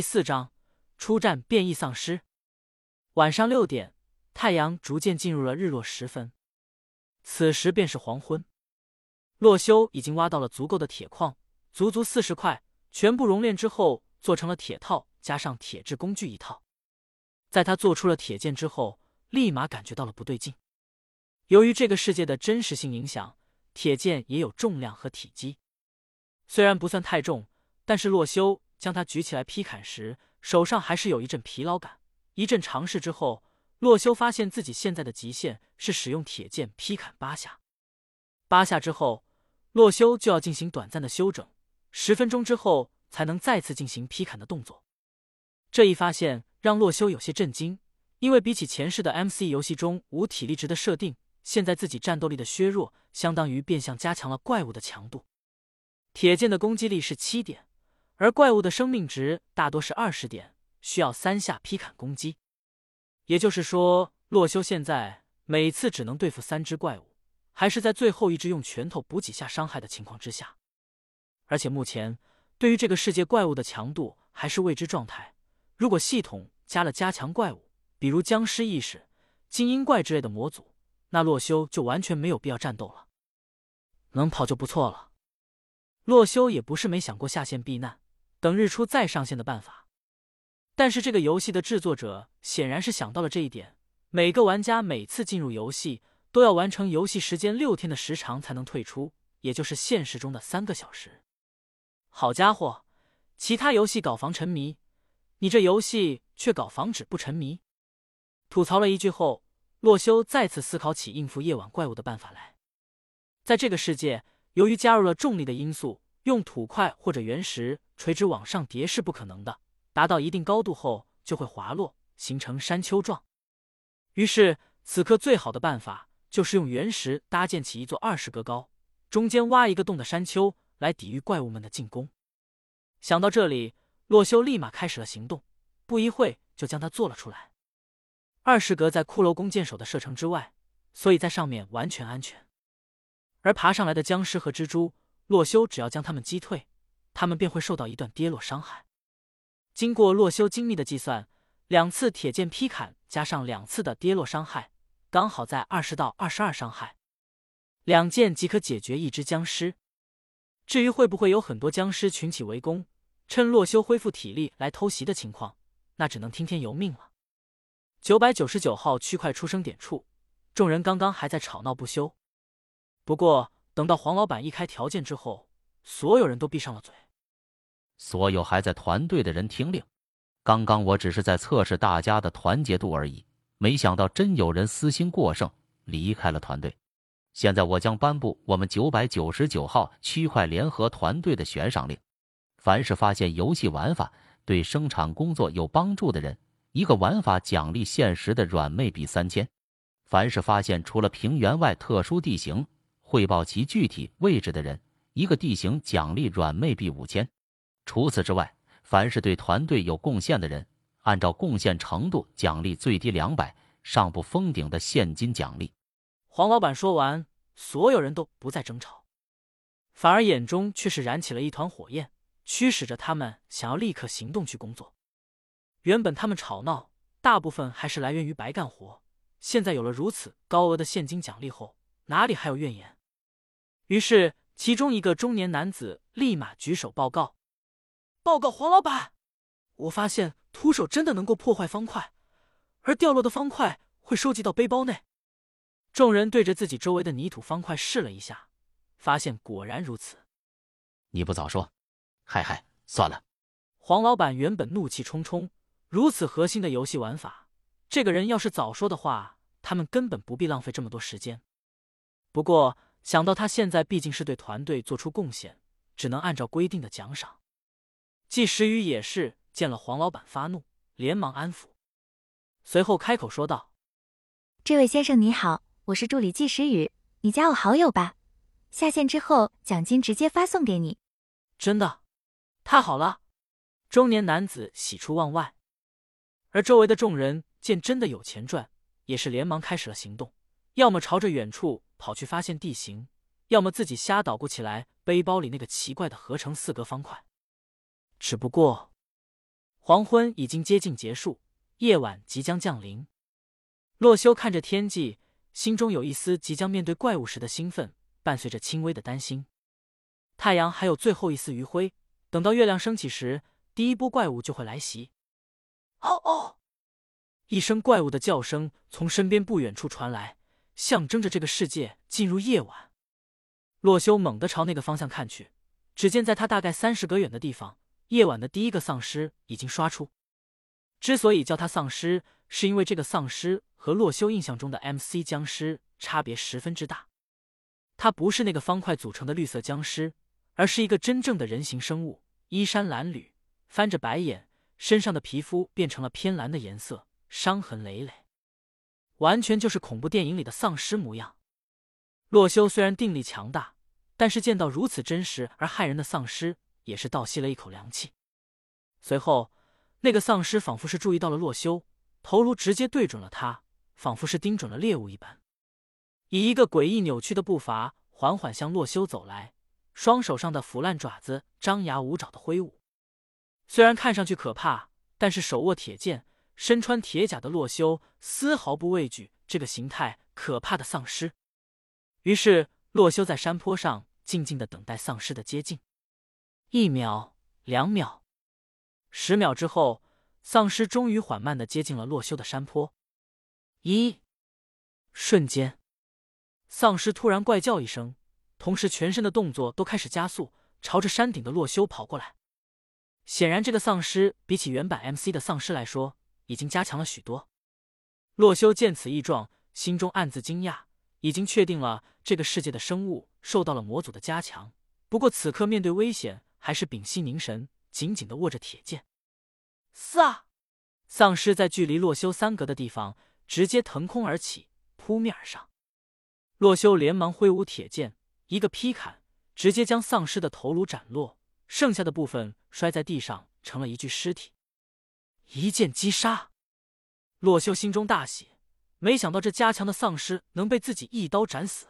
第四章出战变异丧尸。晚上六点，太阳逐渐进入了日落时分，此时便是黄昏。洛修已经挖到了足够的铁矿，足足四十块，全部熔炼之后做成了铁套，加上铁制工具一套。在他做出了铁剑之后，立马感觉到了不对劲。由于这个世界的真实性影响，铁剑也有重量和体积，虽然不算太重，但是洛修。将它举起来劈砍时，手上还是有一阵疲劳感。一阵尝试之后，洛修发现自己现在的极限是使用铁剑劈砍八下。八下之后，洛修就要进行短暂的休整，十分钟之后才能再次进行劈砍的动作。这一发现让洛修有些震惊，因为比起前世的 MC 游戏中无体力值的设定，现在自己战斗力的削弱，相当于变相加强了怪物的强度。铁剑的攻击力是七点。而怪物的生命值大多是二十点，需要三下劈砍攻击。也就是说，洛修现在每次只能对付三只怪物，还是在最后一只用拳头补几下伤害的情况之下。而且目前对于这个世界怪物的强度还是未知状态。如果系统加了加强怪物，比如僵尸意识、精英怪之类的模组，那洛修就完全没有必要战斗了。能跑就不错了。洛修也不是没想过下线避难。等日出再上线的办法，但是这个游戏的制作者显然是想到了这一点。每个玩家每次进入游戏都要完成游戏时间六天的时长才能退出，也就是现实中的三个小时。好家伙，其他游戏搞防沉迷，你这游戏却搞防止不沉迷。吐槽了一句后，洛修再次思考起应付夜晚怪物的办法来。在这个世界，由于加入了重力的因素。用土块或者原石垂直往上叠是不可能的，达到一定高度后就会滑落，形成山丘状。于是，此刻最好的办法就是用原石搭建起一座二十格高、中间挖一个洞的山丘，来抵御怪物们的进攻。想到这里，洛修立马开始了行动，不一会就将它做了出来。二十格在骷髅弓箭手的射程之外，所以在上面完全安全。而爬上来的僵尸和蜘蛛。洛修只要将他们击退，他们便会受到一段跌落伤害。经过洛修精密的计算，两次铁剑劈砍加上两次的跌落伤害，刚好在二十到二十二伤害，两剑即可解决一只僵尸。至于会不会有很多僵尸群起围攻，趁洛修恢复体力来偷袭的情况，那只能听天由命了。九百九十九号区块出生点处，众人刚刚还在吵闹不休，不过。等到黄老板一开条件之后，所有人都闭上了嘴。所有还在团队的人听令，刚刚我只是在测试大家的团结度而已，没想到真有人私心过剩，离开了团队。现在我将颁布我们九百九十九号区块联合团队的悬赏令：凡是发现游戏玩法对生产工作有帮助的人，一个玩法奖励现实的软妹币三千；凡是发现除了平原外特殊地形。汇报其具体位置的人，一个地形奖励软妹币五千。除此之外，凡是对团队有贡献的人，按照贡献程度奖励最低两百，上不封顶的现金奖励。黄老板说完，所有人都不再争吵，反而眼中却是燃起了一团火焰，驱使着他们想要立刻行动去工作。原本他们吵闹，大部分还是来源于白干活，现在有了如此高额的现金奖励后，哪里还有怨言？于是，其中一个中年男子立马举手报告：“报告黄老板，我发现徒手真的能够破坏方块，而掉落的方块会收集到背包内。”众人对着自己周围的泥土方块试了一下，发现果然如此。你不早说，嗨嗨，算了。黄老板原本怒气冲冲，如此核心的游戏玩法，这个人要是早说的话，他们根本不必浪费这么多时间。不过。想到他现在毕竟是对团队做出贡献，只能按照规定的奖赏。季时雨也是见了黄老板发怒，连忙安抚，随后开口说道：“这位先生你好，我是助理季时雨，你加我好友吧。下线之后奖金直接发送给你。”真的？太好了！中年男子喜出望外，而周围的众人见真的有钱赚，也是连忙开始了行动，要么朝着远处。跑去发现地形，要么自己瞎捣鼓起来背包里那个奇怪的合成四格方块。只不过，黄昏已经接近结束，夜晚即将降临。洛修看着天际，心中有一丝即将面对怪物时的兴奋，伴随着轻微的担心。太阳还有最后一丝余晖，等到月亮升起时，第一波怪物就会来袭。嗷嗷！一声怪物的叫声从身边不远处传来，象征着这个世界进入夜晚。洛修猛地朝那个方向看去，只见在他大概三十格远的地方。夜晚的第一个丧尸已经刷出。之所以叫他丧尸，是因为这个丧尸和洛修印象中的 MC 僵尸差别十分之大。他不是那个方块组成的绿色僵尸，而是一个真正的人形生物，衣衫褴褛，翻着白眼，身上的皮肤变成了偏蓝的颜色，伤痕累累，完全就是恐怖电影里的丧尸模样。洛修虽然定力强大，但是见到如此真实而骇人的丧尸。也是倒吸了一口凉气。随后，那个丧尸仿佛是注意到了洛修，头颅直接对准了他，仿佛是盯准了猎物一般，以一个诡异扭曲的步伐缓缓向洛修走来，双手上的腐烂爪子张牙舞爪的挥舞。虽然看上去可怕，但是手握铁剑、身穿铁甲的洛修丝毫不畏惧这个形态可怕的丧尸。于是，洛修在山坡上静静的等待丧尸的接近。一秒，两秒，十秒之后，丧尸终于缓慢的接近了洛修的山坡。一瞬间，丧尸突然怪叫一声，同时全身的动作都开始加速，朝着山顶的洛修跑过来。显然，这个丧尸比起原版 MC 的丧尸来说，已经加强了许多。洛修见此异状，心中暗自惊讶，已经确定了这个世界的生物受到了魔祖的加强。不过此刻面对危险。还是屏息凝神，紧紧的握着铁剑。撒！丧尸在距离洛修三格的地方直接腾空而起，扑面而上。洛修连忙挥舞铁剑，一个劈砍，直接将丧尸的头颅斩落，剩下的部分摔在地上，成了一具尸体。一剑击杀！洛修心中大喜，没想到这加强的丧尸能被自己一刀斩死。